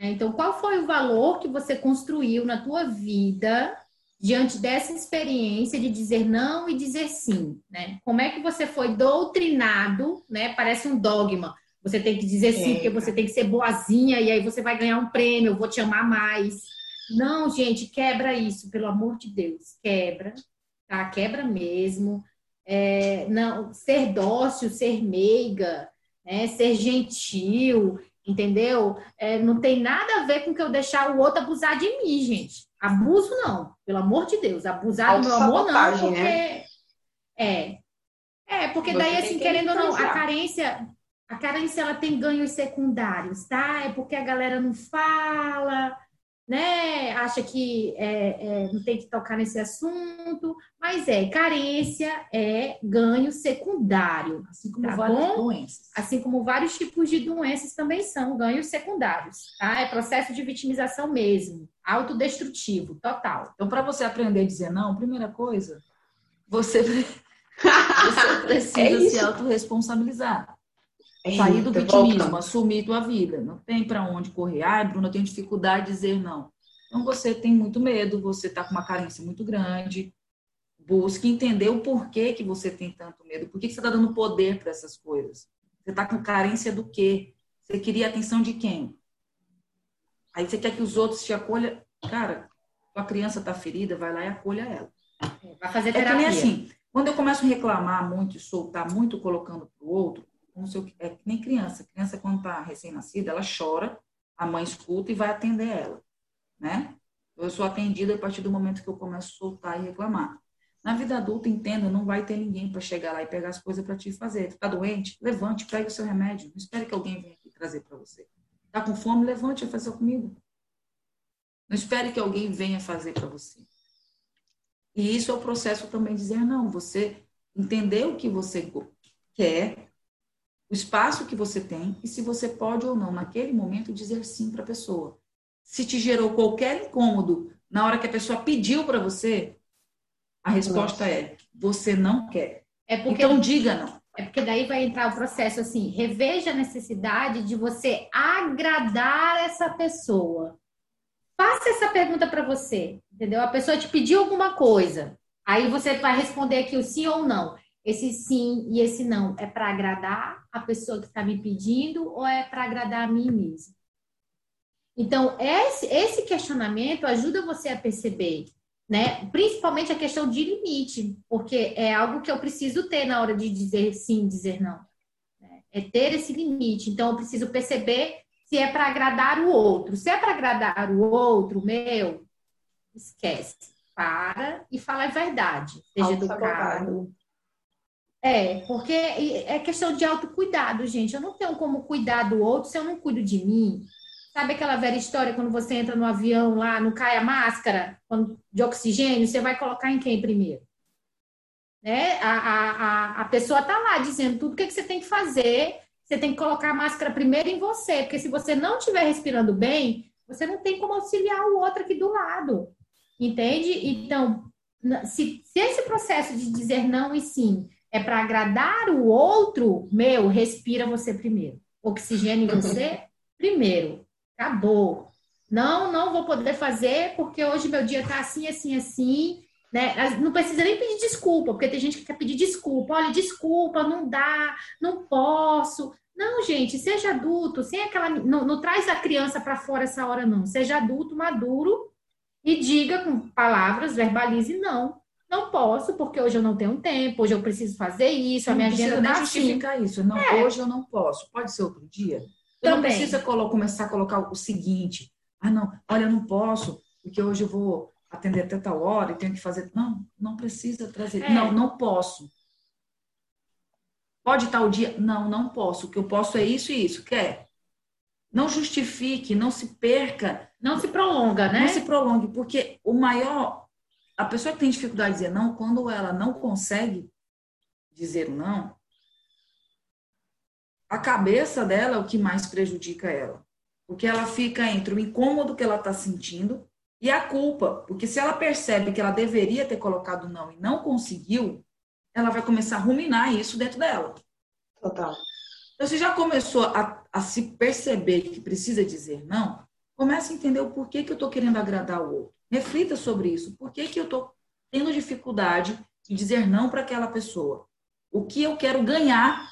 Né? Então, qual foi o valor que você construiu na tua vida diante dessa experiência de dizer não e dizer sim, né? Como é que você foi doutrinado, né? Parece um dogma. Você tem que dizer sim, é. porque você tem que ser boazinha e aí você vai ganhar um prêmio, eu vou te amar mais. Não, gente, quebra isso, pelo amor de Deus, quebra, tá? Quebra mesmo. É, não, ser dócil, ser meiga, né? ser gentil, entendeu? É, não tem nada a ver com que eu deixar o outro abusar de mim, gente. Abuso não, pelo amor de Deus. Abusar do meu amor não, porque né? é. É, porque Você daí assim, querendo ou não, a carência, a carência ela tem ganhos secundários, tá? É porque a galera não fala, né? Acha que é, é, não tem que tocar nesse assunto, mas é carência é ganho secundário, assim como tá várias bom? doenças, assim como vários tipos de doenças também são ganhos secundários, tá? É processo de vitimização mesmo, autodestrutivo, total. Então, para você aprender a dizer não, primeira coisa, você, você precisa é se autorresponsabilizar. É Sair do vitimismo, assumir tua vida. Não tem para onde correr. Ai, Bruno, eu tenho dificuldade de dizer não. Então você tem muito medo, você está com uma carência muito grande. Busque entender o porquê que você tem tanto medo. Por que você está dando poder para essas coisas? Você está com carência do quê? Você queria a atenção de quem? Aí você quer que os outros te acolham. Cara, tua criança está ferida, vai lá e acolha ela. Vai fazer terapia. É que nem assim, Quando eu começo a reclamar muito e soltar muito colocando para o outro, é que nem criança. Criança, quando está recém-nascida, ela chora, a mãe escuta e vai atender ela, né? Eu sou atendida a partir do momento que eu começo a soltar e reclamar. Na vida adulta, entenda, não vai ter ninguém para chegar lá e pegar as coisas para te fazer. Está doente? Levante, pegue o seu remédio. Não espere que alguém venha aqui trazer para você. Está com fome? Levante e faça comida. Não espere que alguém venha fazer para você. E isso é o processo também de dizer não. Você entender o que você quer, o espaço que você tem e se você pode ou não, naquele momento, dizer sim para a pessoa. Se te gerou qualquer incômodo na hora que a pessoa pediu para você, a resposta Nossa. é: você não quer. É porque, então diga não. É porque daí vai entrar o processo assim, reveja a necessidade de você agradar essa pessoa. Faça essa pergunta para você, entendeu? A pessoa te pediu alguma coisa, aí você vai responder aqui o sim ou não. Esse sim e esse não é para agradar a pessoa que está me pedindo ou é para agradar a mim mesmo? Então, esse, esse questionamento ajuda você a perceber, né? Principalmente a questão de limite, porque é algo que eu preciso ter na hora de dizer sim, dizer não. Né? É ter esse limite. Então, eu preciso perceber se é para agradar o outro. Se é para agradar o outro, meu, esquece. Para e fala a verdade. Seja educado. É, porque é questão de autocuidado, gente. Eu não tenho como cuidar do outro se eu não cuido de mim. Sabe aquela velha história quando você entra no avião lá, não cai a máscara de oxigênio, você vai colocar em quem primeiro? Né? A, a, a, pessoa tá lá dizendo tudo o que, que você tem que fazer. Você tem que colocar a máscara primeiro em você, porque se você não estiver respirando bem, você não tem como auxiliar o outro aqui do lado. Entende? Então, se, se esse processo de dizer não e sim é para agradar o outro, meu, respira você primeiro. Oxigênio em você primeiro. Acabou. Não, não vou poder fazer porque hoje meu dia tá assim, assim, assim. Né? Não precisa nem pedir desculpa, porque tem gente que quer pedir desculpa. Olha, desculpa, não dá, não posso. Não, gente, seja adulto, sem aquela. Não, não traz a criança para fora essa hora, não. Seja adulto, maduro e diga com palavras, verbalize não não posso, porque hoje eu não tenho tempo, hoje eu preciso fazer isso, a minha agenda não tá justificar assim. isso. Não, é. hoje eu não posso. Pode ser outro dia. Eu não precisa começar a colocar o seguinte. Ah, não, olha, eu não posso, porque hoje eu vou atender até tal hora e tenho que fazer. Não, não precisa trazer. É. Não, não posso. Pode estar o dia? Não, não posso. O que eu posso é isso e isso. Quer? Não justifique, não se perca. Não se prolonga, né? Não se prolongue, porque o maior a pessoa que tem dificuldade de dizer não, quando ela não consegue dizer não, a cabeça dela é o que mais prejudica ela. Porque ela fica entre o incômodo que ela está sentindo e a culpa. Porque se ela percebe que ela deveria ter colocado não e não conseguiu, ela vai começar a ruminar isso dentro dela. Total. Então, você já começou a, a se perceber que precisa dizer não, comece a entender o porquê que eu estou querendo agradar o outro. Reflita sobre isso. Por que, que eu estou tendo dificuldade de dizer não para aquela pessoa? O que eu quero ganhar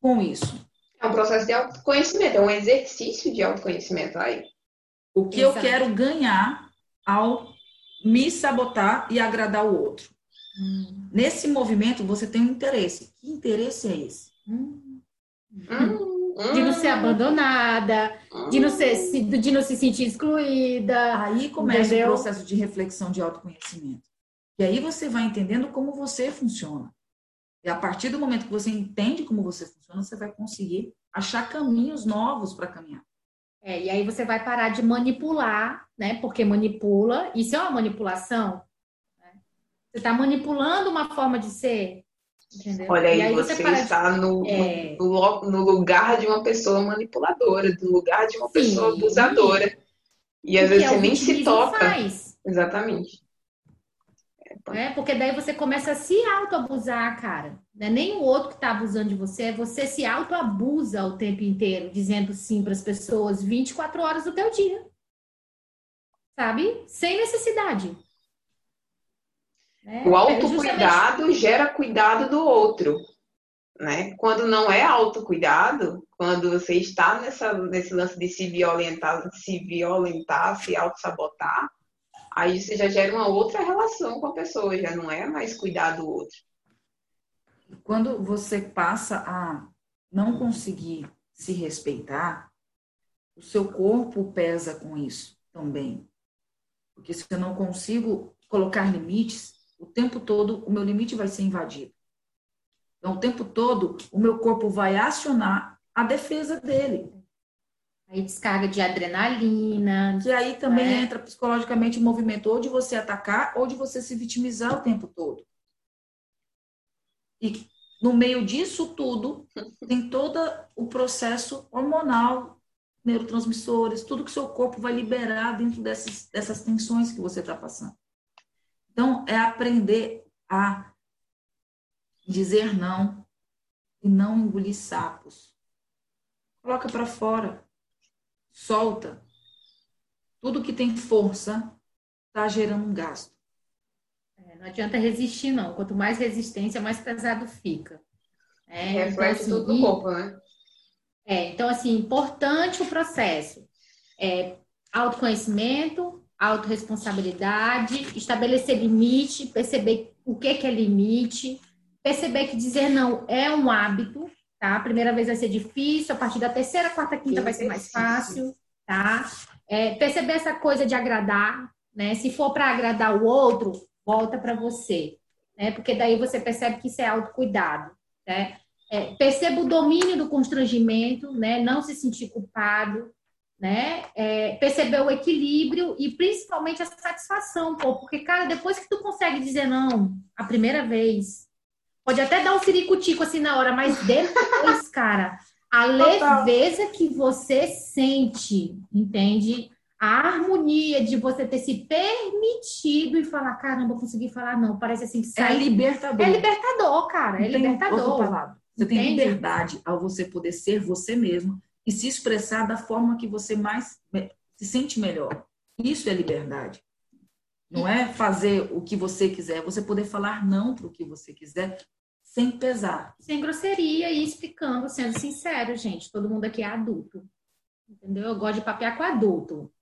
com isso? É um processo de autoconhecimento, é um exercício de autoconhecimento aí. O que Exato. eu quero ganhar ao me sabotar e agradar o outro. Hum. Nesse movimento, você tem um interesse. Que interesse é esse? Hum. Hum de não ser abandonada, de não, ser, de não se sentir excluída. Aí começa entendeu? o processo de reflexão de autoconhecimento. E aí você vai entendendo como você funciona. E a partir do momento que você entende como você funciona, você vai conseguir achar caminhos novos para caminhar. É, e aí você vai parar de manipular, né? Porque manipula, isso é uma manipulação. Né? Você está manipulando uma forma de ser, Entendeu? Olha aí, aí você, você está no, é... no, no, lugar de uma pessoa manipuladora, do lugar de uma Sim. pessoa abusadora. E às vezes é você nem se toca. Faz. Exatamente. É, porque daí você começa a se auto-abusar, cara. Não é nem o outro que está abusando de você, você se auto-abusa o tempo inteiro, dizendo sim para as pessoas 24 horas do teu dia. Sabe? Sem necessidade. É, o autocuidado justamente... gera cuidado do outro. Né? Quando não é autocuidado, quando você está nessa, nesse lance de se violentar, se violentar, se auto-sabotar, aí você já gera uma outra relação com a pessoa, já não é mais cuidar do outro. Quando você passa a não conseguir se respeitar, o seu corpo pesa com isso também. Porque se eu não consigo colocar limites, o tempo todo o meu limite vai ser invadido. Então, o tempo todo, o meu corpo vai acionar a defesa dele. Aí descarga de adrenalina. Que aí também né? entra psicologicamente o movimento ou de você atacar ou de você se vitimizar o tempo todo. E no meio disso tudo, tem todo o processo hormonal, neurotransmissores, tudo que o seu corpo vai liberar dentro dessas, dessas tensões que você está passando. Então, é aprender a dizer não e não engolir sapos. Coloca para fora. Solta. Tudo que tem força está gerando um gasto. É, não adianta resistir, não. Quanto mais resistência, mais pesado fica. É, Reflete então, assim, tudo no corpo, né? É, então, assim, importante o processo. É, autoconhecimento, autorresponsabilidade, estabelecer limite, perceber o que, que é limite, perceber que dizer não é um hábito, tá? A primeira vez vai ser difícil, a partir da terceira, quarta, quinta vai ser mais fácil, tá? É, perceber essa coisa de agradar, né? Se for para agradar o outro, volta para você, né? Porque daí você percebe que isso é autocuidado, né? É, perceba o domínio do constrangimento, né? Não se sentir culpado, né? É, perceber o equilíbrio e principalmente a satisfação, pô, porque, cara, depois que tu consegue dizer não a primeira vez, pode até dar um ciricutico assim na hora, mas depois, cara, a leveza que você sente, entende? A harmonia de você ter se permitido e falar, caramba, consegui falar não, parece assim que é sai. É libertador. É libertador, cara, é libertador. Você tem liberdade ao você poder ser você mesmo e se expressar da forma que você mais se sente melhor. Isso é liberdade. Não é fazer o que você quiser, é você poder falar não para o que você quiser sem pesar. Sem grosseria e explicando, sendo sincero, gente. Todo mundo aqui é adulto. Entendeu? Eu gosto de papear com adulto.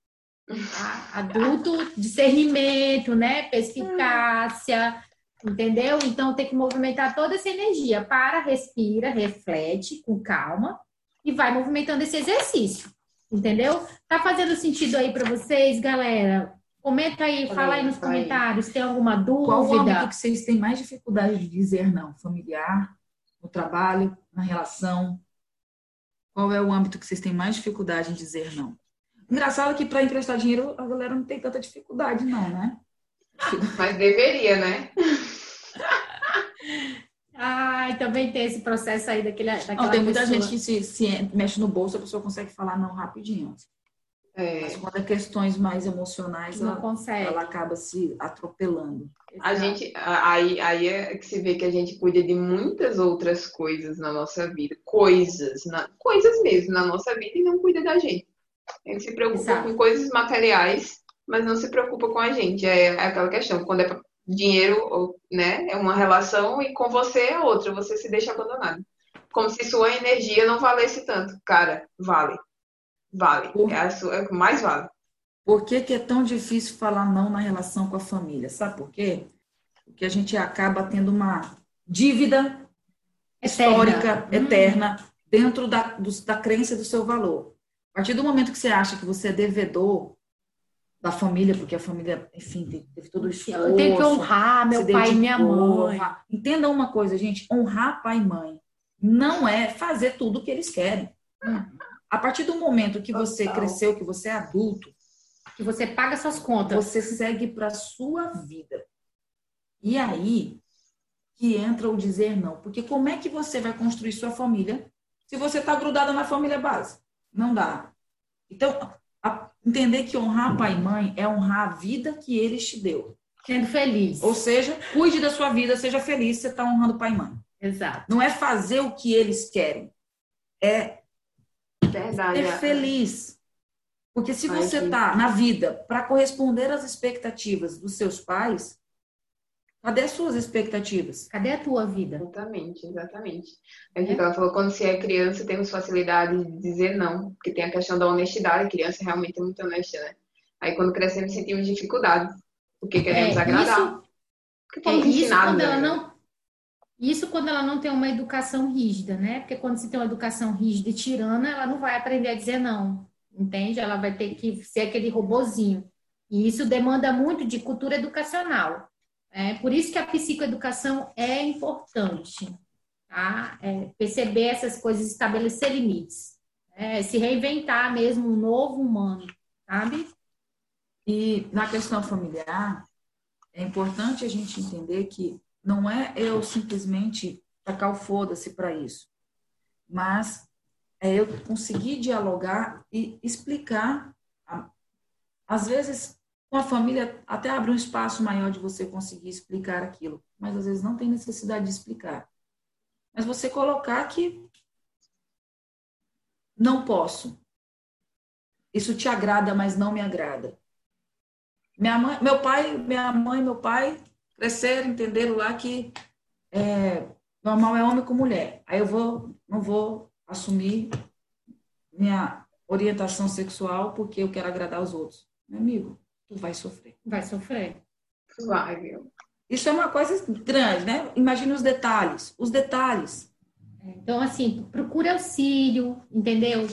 Tá? Adulto, discernimento, né? Perspicácia, entendeu? Então tem que movimentar toda essa energia. Para, respira, reflete com calma e vai movimentando esse exercício. Entendeu? Tá fazendo sentido aí para vocês, galera? Comenta aí, fala aí nos comentários, tem alguma dúvida? Qual o âmbito que vocês têm mais dificuldade de dizer não? Familiar, no trabalho, na relação? Qual é o âmbito que vocês têm mais dificuldade em dizer não? Engraçado que para emprestar dinheiro a galera não tem tanta dificuldade, não, né? Mas deveria, né? Ai, também tem esse processo aí daquele, daquela não, tem muita pessoa. gente que se, se, mexe no bolso, a pessoa consegue falar não rapidinho. É. Mas quando é questões mais emocionais, ela, ela, acaba se atropelando. A gente, aí, aí é que se vê que a gente cuida de muitas outras coisas na nossa vida, coisas, na, coisas mesmo na nossa vida e não cuida da gente. A gente se preocupa Exato. com coisas materiais, mas não se preocupa com a gente. É, é aquela questão, quando é dinheiro, né, é uma relação e com você é outra, você se deixa abandonado. Como se sua energia não valesse tanto. Cara, vale. Vale. Por... É, a sua, é o que mais vale. Por que, que é tão difícil falar não na relação com a família? Sabe por quê? Porque a gente acaba tendo uma dívida eterna. histórica, hum. eterna, dentro da, do, da crença do seu valor. A partir do momento que você acha que você é devedor da família, porque a família, enfim, teve todo o esforço. Eu tenho que honrar meu pai e minha mãe. Honrar. Entenda uma coisa, gente, honrar pai e mãe não é fazer tudo o que eles querem. A partir do momento que você Total. cresceu, que você é adulto, que você paga suas contas, você segue para sua vida. E aí que entra o dizer não, porque como é que você vai construir sua família se você está grudada na família base? Não dá. Então, entender que honrar pai e mãe é honrar a vida que eles te deu. Sendo feliz. Ou seja, cuide da sua vida, seja feliz, você está honrando pai e mãe. Exato. Não é fazer o que eles querem. É Verdade, ser é. feliz. Porque se você está na vida para corresponder às expectativas dos seus pais, Cadê as suas expectativas? Cadê a tua vida? Exatamente, exatamente. É que ela falou, quando você é criança, temos facilidade de dizer não, porque tem a questão da honestidade, a criança realmente é muito honesta, né? Aí quando crescemos sentimos dificuldade, porque queremos é, agradar. Isso, porque é, isso quando ela né? não Isso quando ela não tem uma educação rígida, né? Porque quando se tem uma educação rígida e tirana, ela não vai aprender a dizer não, entende? Ela vai ter que ser aquele robozinho. E isso demanda muito de cultura educacional. É por isso que a psicoeducação é importante, tá? É perceber essas coisas, estabelecer limites, é, se reinventar mesmo um novo humano, sabe? E na questão familiar, é importante a gente entender que não é eu simplesmente tacar o foda-se para isso, mas é eu conseguir dialogar e explicar. Às vezes, com a família, até abre um espaço maior de você conseguir explicar aquilo, mas às vezes não tem necessidade de explicar. Mas você colocar que não posso. Isso te agrada, mas não me agrada. Minha mãe, meu pai, minha mãe, meu pai cresceram, entenderam lá que é, normal é homem com mulher. Aí eu vou, não vou assumir minha orientação sexual porque eu quero agradar os outros. Meu amigo, tu vai sofrer. Vai sofrer. Vai, viu? Isso é uma coisa grande, né? Imagine os detalhes. Os detalhes. Então, assim, procura auxílio, entendeu?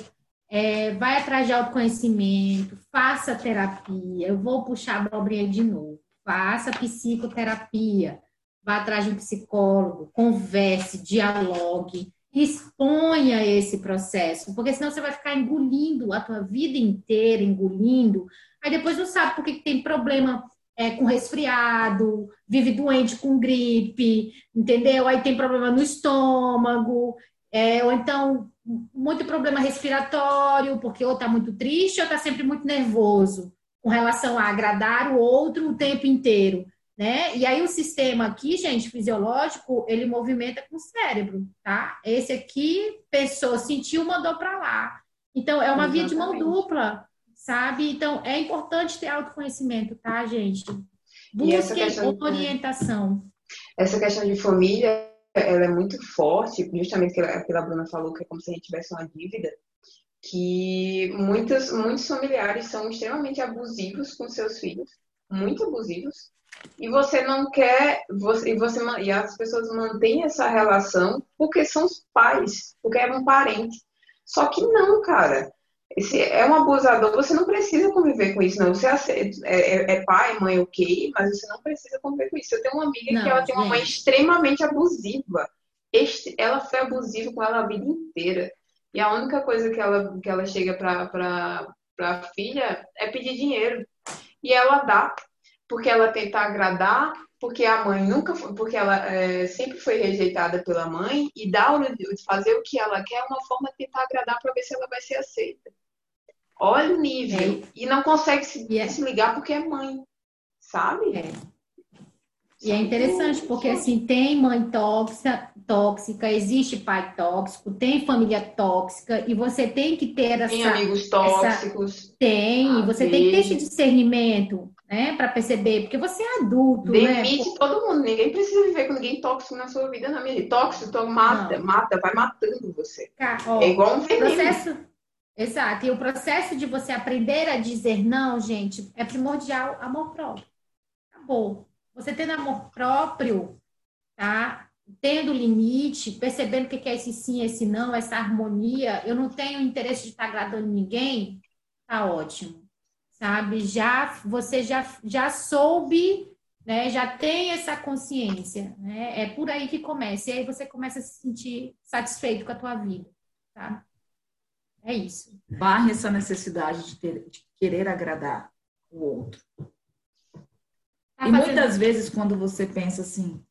É, vai atrás de autoconhecimento, faça terapia. Eu vou puxar a abobrinha de novo. Faça psicoterapia. Vá atrás de um psicólogo, converse, dialogue, exponha esse processo, porque senão você vai ficar engolindo a tua vida inteira, engolindo. Aí depois não sabe por que tem problema é, com resfriado, vive doente com gripe, entendeu? Aí tem problema no estômago, é, ou então muito problema respiratório, porque ou está muito triste ou está sempre muito nervoso com relação a agradar o outro o tempo inteiro, né? E aí o sistema aqui, gente, fisiológico, ele movimenta com o cérebro, tá? Esse aqui, pessoa sentiu, mandou para lá. Então é uma Exatamente. via de mão dupla, sabe? Então é importante ter autoconhecimento, tá, gente? Busquem orientação. Essa questão de família ela é muito forte, justamente que pela Bruna falou que é como se a gente tivesse uma dívida, que muitos, muitos familiares são extremamente abusivos com seus filhos, muito abusivos, e você não quer, você, e, você, e as pessoas mantêm essa relação porque são os pais, porque é um parente. Só que não, cara. Se é um abusador, você não precisa conviver com isso, não. Você é, é, é pai, mãe, ok, mas você não precisa conviver com isso. Eu tenho uma amiga não, que ela tem uma mãe extremamente abusiva. Este, ela foi abusiva com ela a vida inteira. E a única coisa que ela, que ela chega para a filha é pedir dinheiro. E ela dá, porque ela tenta agradar, porque a mãe nunca foi, porque ela é, sempre foi rejeitada pela mãe, e dá o, fazer o que ela quer é uma forma de tentar agradar para ver se ela vai ser aceita. Olha o nível. É. E não consegue se, é. se ligar porque é mãe. Sabe? É. E é interessante, porque assim, tem mãe tóxica, tóxica, existe pai tóxico, tem família tóxica, e você tem que ter essa. Tem amigos tóxicos. Essa, tem, você tem que ter esse discernimento, né, para perceber, porque você é adulto. Né? Demite né? todo mundo, ninguém precisa viver com ninguém tóxico na sua vida, não. Tóxico, então mata, não. mata, vai matando você. Ó, é igual um veneno. Processo, Exato. E o processo de você aprender a dizer não, gente, é primordial amor próprio. Acabou. Você tendo amor próprio, tá? Tendo limite, percebendo o que é esse sim, esse não, essa harmonia, eu não tenho interesse de estar agradando ninguém, tá ótimo. Sabe? Já você já já soube, né? Já tem essa consciência, né? É por aí que começa. E aí você começa a se sentir satisfeito com a tua vida, tá? É isso. Barre essa necessidade de, ter, de querer agradar o outro. Tá e muitas vezes, quando você pensa assim,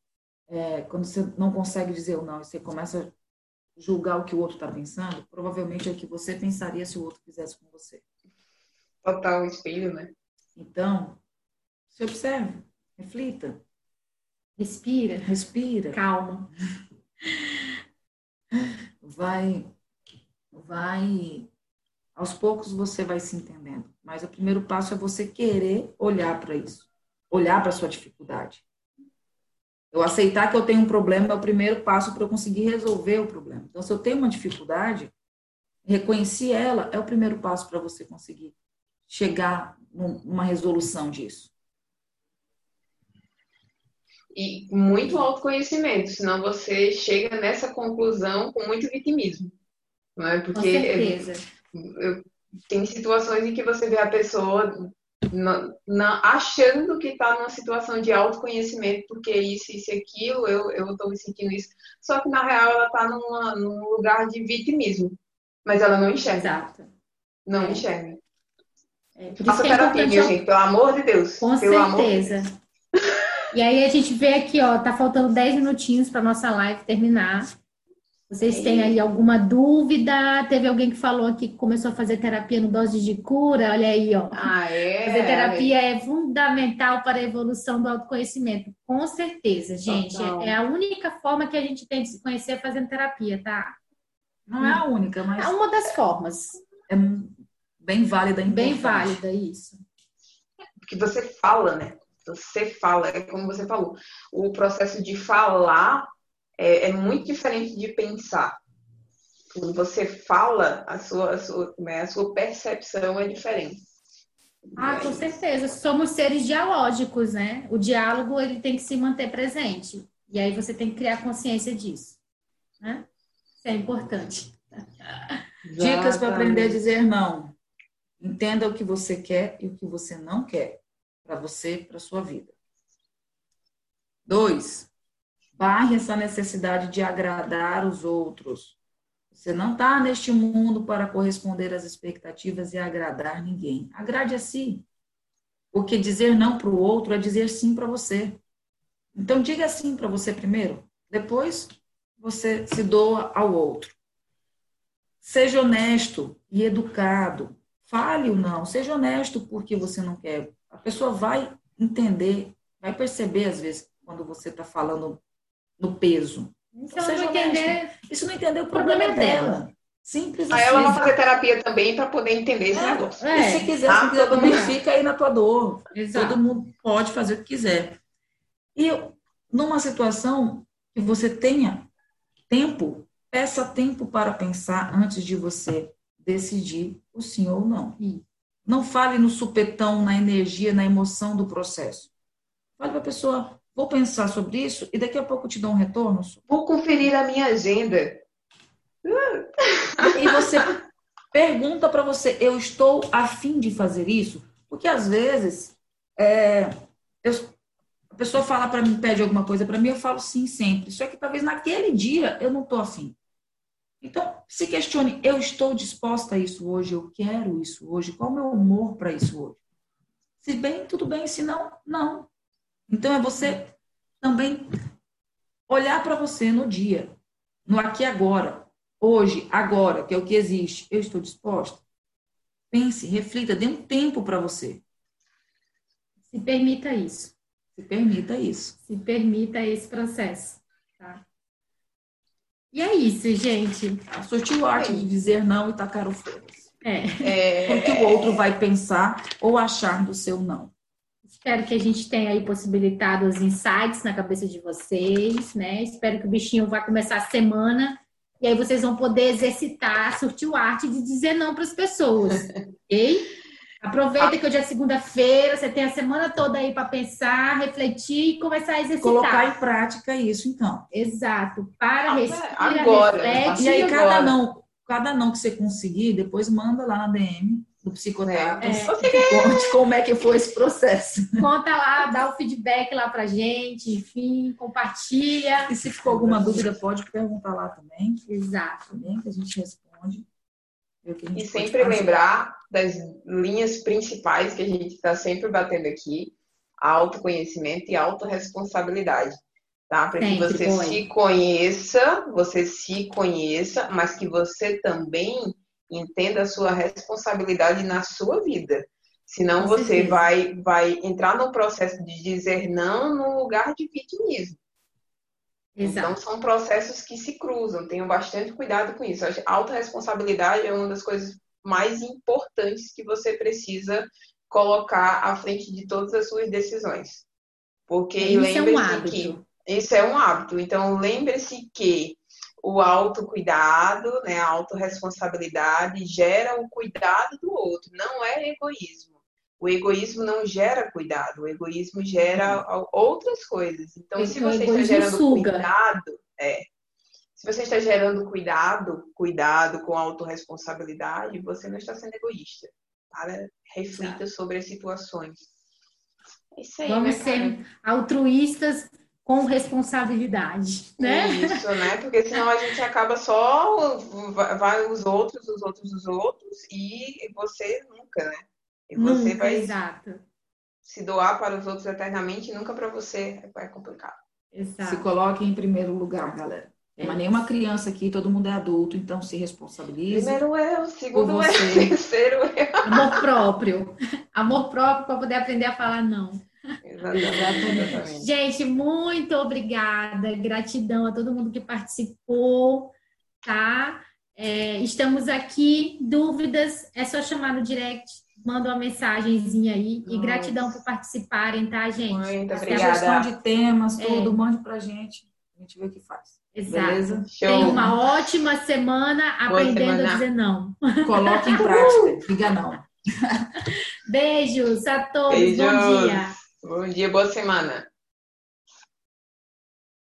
é, quando você não consegue dizer o não, e você começa a julgar o que o outro está pensando, provavelmente é o que você pensaria se o outro fizesse com você. Total espelho, né? Então, se observe, reflita. Respira. Respira. Calma. Vai vai aos poucos você vai se entendendo. Mas o primeiro passo é você querer olhar para isso, olhar para sua dificuldade. Eu aceitar que eu tenho um problema é o primeiro passo para eu conseguir resolver o problema. Então, se eu tenho uma dificuldade, reconhecer ela é o primeiro passo para você conseguir chegar numa resolução disso. e muito autoconhecimento, senão você chega nessa conclusão com muito vitimismo. Não é? Porque com certeza. Eu, tem situações em que você vê a pessoa na, na, achando que está numa situação de autoconhecimento, porque isso, isso e aquilo, eu estou me sentindo isso. Só que na real ela está num lugar de vitimismo. Mas ela não enxerga. Exato. Não é. enxerga. É, Faça é terapia, gente, pelo amor de Deus. Com certeza. E aí a gente vê aqui, ó, tá faltando 10 minutinhos para nossa live terminar. Vocês têm aí alguma dúvida? Teve alguém que falou aqui que começou a fazer terapia no dose de cura? Olha aí, ó. Ah, é? Fazer terapia é fundamental para a evolução do autoconhecimento. Com certeza, gente. É a única forma que a gente tem de se conhecer fazendo terapia, tá? Não é a única, mas. É uma das formas. É bem válida, Bem válida, isso. Porque você fala, né? Você fala, é como você falou. O processo de falar é, é muito diferente de pensar. Quando você fala, a sua, a sua, né, a sua percepção é diferente. Ah, com certeza. Somos seres dialógicos, né? O diálogo ele tem que se manter presente. E aí você tem que criar consciência disso. Né? Isso é importante. Dicas para aprender a dizer não. Entenda o que você quer e o que você não quer para você, para sua vida. Dois, Barre essa necessidade de agradar os outros. Você não está neste mundo para corresponder às expectativas e agradar ninguém. Agrade a si. Porque dizer não para o outro é dizer sim para você. Então, diga sim para você primeiro. Depois, você se doa ao outro. Seja honesto e educado. Fale o não. Seja honesto porque você não quer. A pessoa vai entender, vai perceber, às vezes, quando você está falando no peso. Então, não entender... Isso não entender o problema, problema é dela. dela. Simples Aí assim. ela vai fazer terapia também para poder entender esse é, negócio. É. E se quiser, ah, se quiser também mundo. fica aí na tua dor. Exato. Todo mundo pode fazer o que quiser. E numa situação que você tenha tempo, peça tempo para pensar antes de você decidir o sim ou não. Não fale no supetão, na energia, na emoção do processo. Fale para a pessoa, vou pensar sobre isso e daqui a pouco te dou um retorno. Vou conferir a minha agenda. E você pergunta para você, eu estou afim de fazer isso? Porque às vezes é, eu, a pessoa fala para mim, pede alguma coisa para mim, eu falo sim sempre. Só que talvez naquele dia eu não estou afim. Então, se questione, eu estou disposta a isso hoje, eu quero isso hoje, qual o meu humor para isso hoje? Se bem, tudo bem, se não, não. Então é você também olhar para você no dia, no aqui e agora, hoje, agora, que é o que existe. Eu estou disposta? Pense, reflita, dê um tempo para você. Se permita isso. Se permita isso. Se permita esse processo. Tá? E é isso, gente. Surtiu o arte de dizer não e tacar o fogo. É. é. O que o outro vai pensar ou achar do seu não. Espero que a gente tenha aí possibilitado os insights na cabeça de vocês, né? Espero que o bichinho vá começar a semana e aí vocês vão poder exercitar, surtir o arte de dizer não para as pessoas, ok? Aproveita que hoje é segunda-feira, você tem a semana toda aí para pensar, refletir e começar a exercitar. Colocar em prática isso, então. Exato. Para, respira, agora, reflete. E aí, cada não, cada não que você conseguir, depois manda lá na DM do psicoterapeuta. É. Conte como é que foi esse processo. Conta lá, dá o feedback lá pra gente, enfim, compartilha. E se ficou alguma dúvida, pode perguntar lá também. Exato. Também que a gente responde. Gente e sempre lembrar das linhas principais que a gente está sempre batendo aqui: autoconhecimento e autorresponsabilidade. Tá? Para que você se conheça, você se conheça, mas que você também entenda a sua responsabilidade na sua vida. Senão você vai, vai entrar no processo de dizer não no lugar de vitimismo. Exato. Então, são processos que se cruzam. Tenham bastante cuidado com isso. A autorresponsabilidade é uma das coisas mais importantes que você precisa colocar à frente de todas as suas decisões. Porque lembre-se é um que isso é um hábito. Então, lembre-se que o autocuidado, né, a autorresponsabilidade gera o cuidado do outro, não é egoísmo. O egoísmo não gera cuidado, o egoísmo gera outras coisas. Então, se você está gerando suga. cuidado, é, se você está gerando cuidado, cuidado com autorresponsabilidade, você não está sendo egoísta. Para, reflita sobre as situações. É isso aí, Vamos né, ser altruístas com responsabilidade, né? Isso, né? Porque senão a gente acaba só vai os outros, os outros, os outros e você nunca, né? E você nunca, vai exato. se doar para os outros eternamente, nunca para você é complicado. Exato. Se coloque em primeiro lugar, galera. É. Mas nenhuma criança aqui, todo mundo é adulto, então se responsabilize. Primeiro eu, segundo eu, terceiro eu. Amor próprio. Amor próprio para poder aprender a falar não. Exatamente. Gente, muito obrigada. Gratidão a todo mundo que participou, tá? É, estamos aqui. Dúvidas, é só chamar no direct, manda uma mensagenzinha aí. Nossa. E gratidão por participarem, tá, gente? Muito obrigada. Sugestão de temas, tudo, é. mande pra gente. A gente vê o que faz. Exato. Beleza? Tenha uma ótima semana Boa aprendendo semana. a dizer não. Coloque em prática, diga não. Beijos a todos, Beijos. bom dia. Bom dia, boa semana.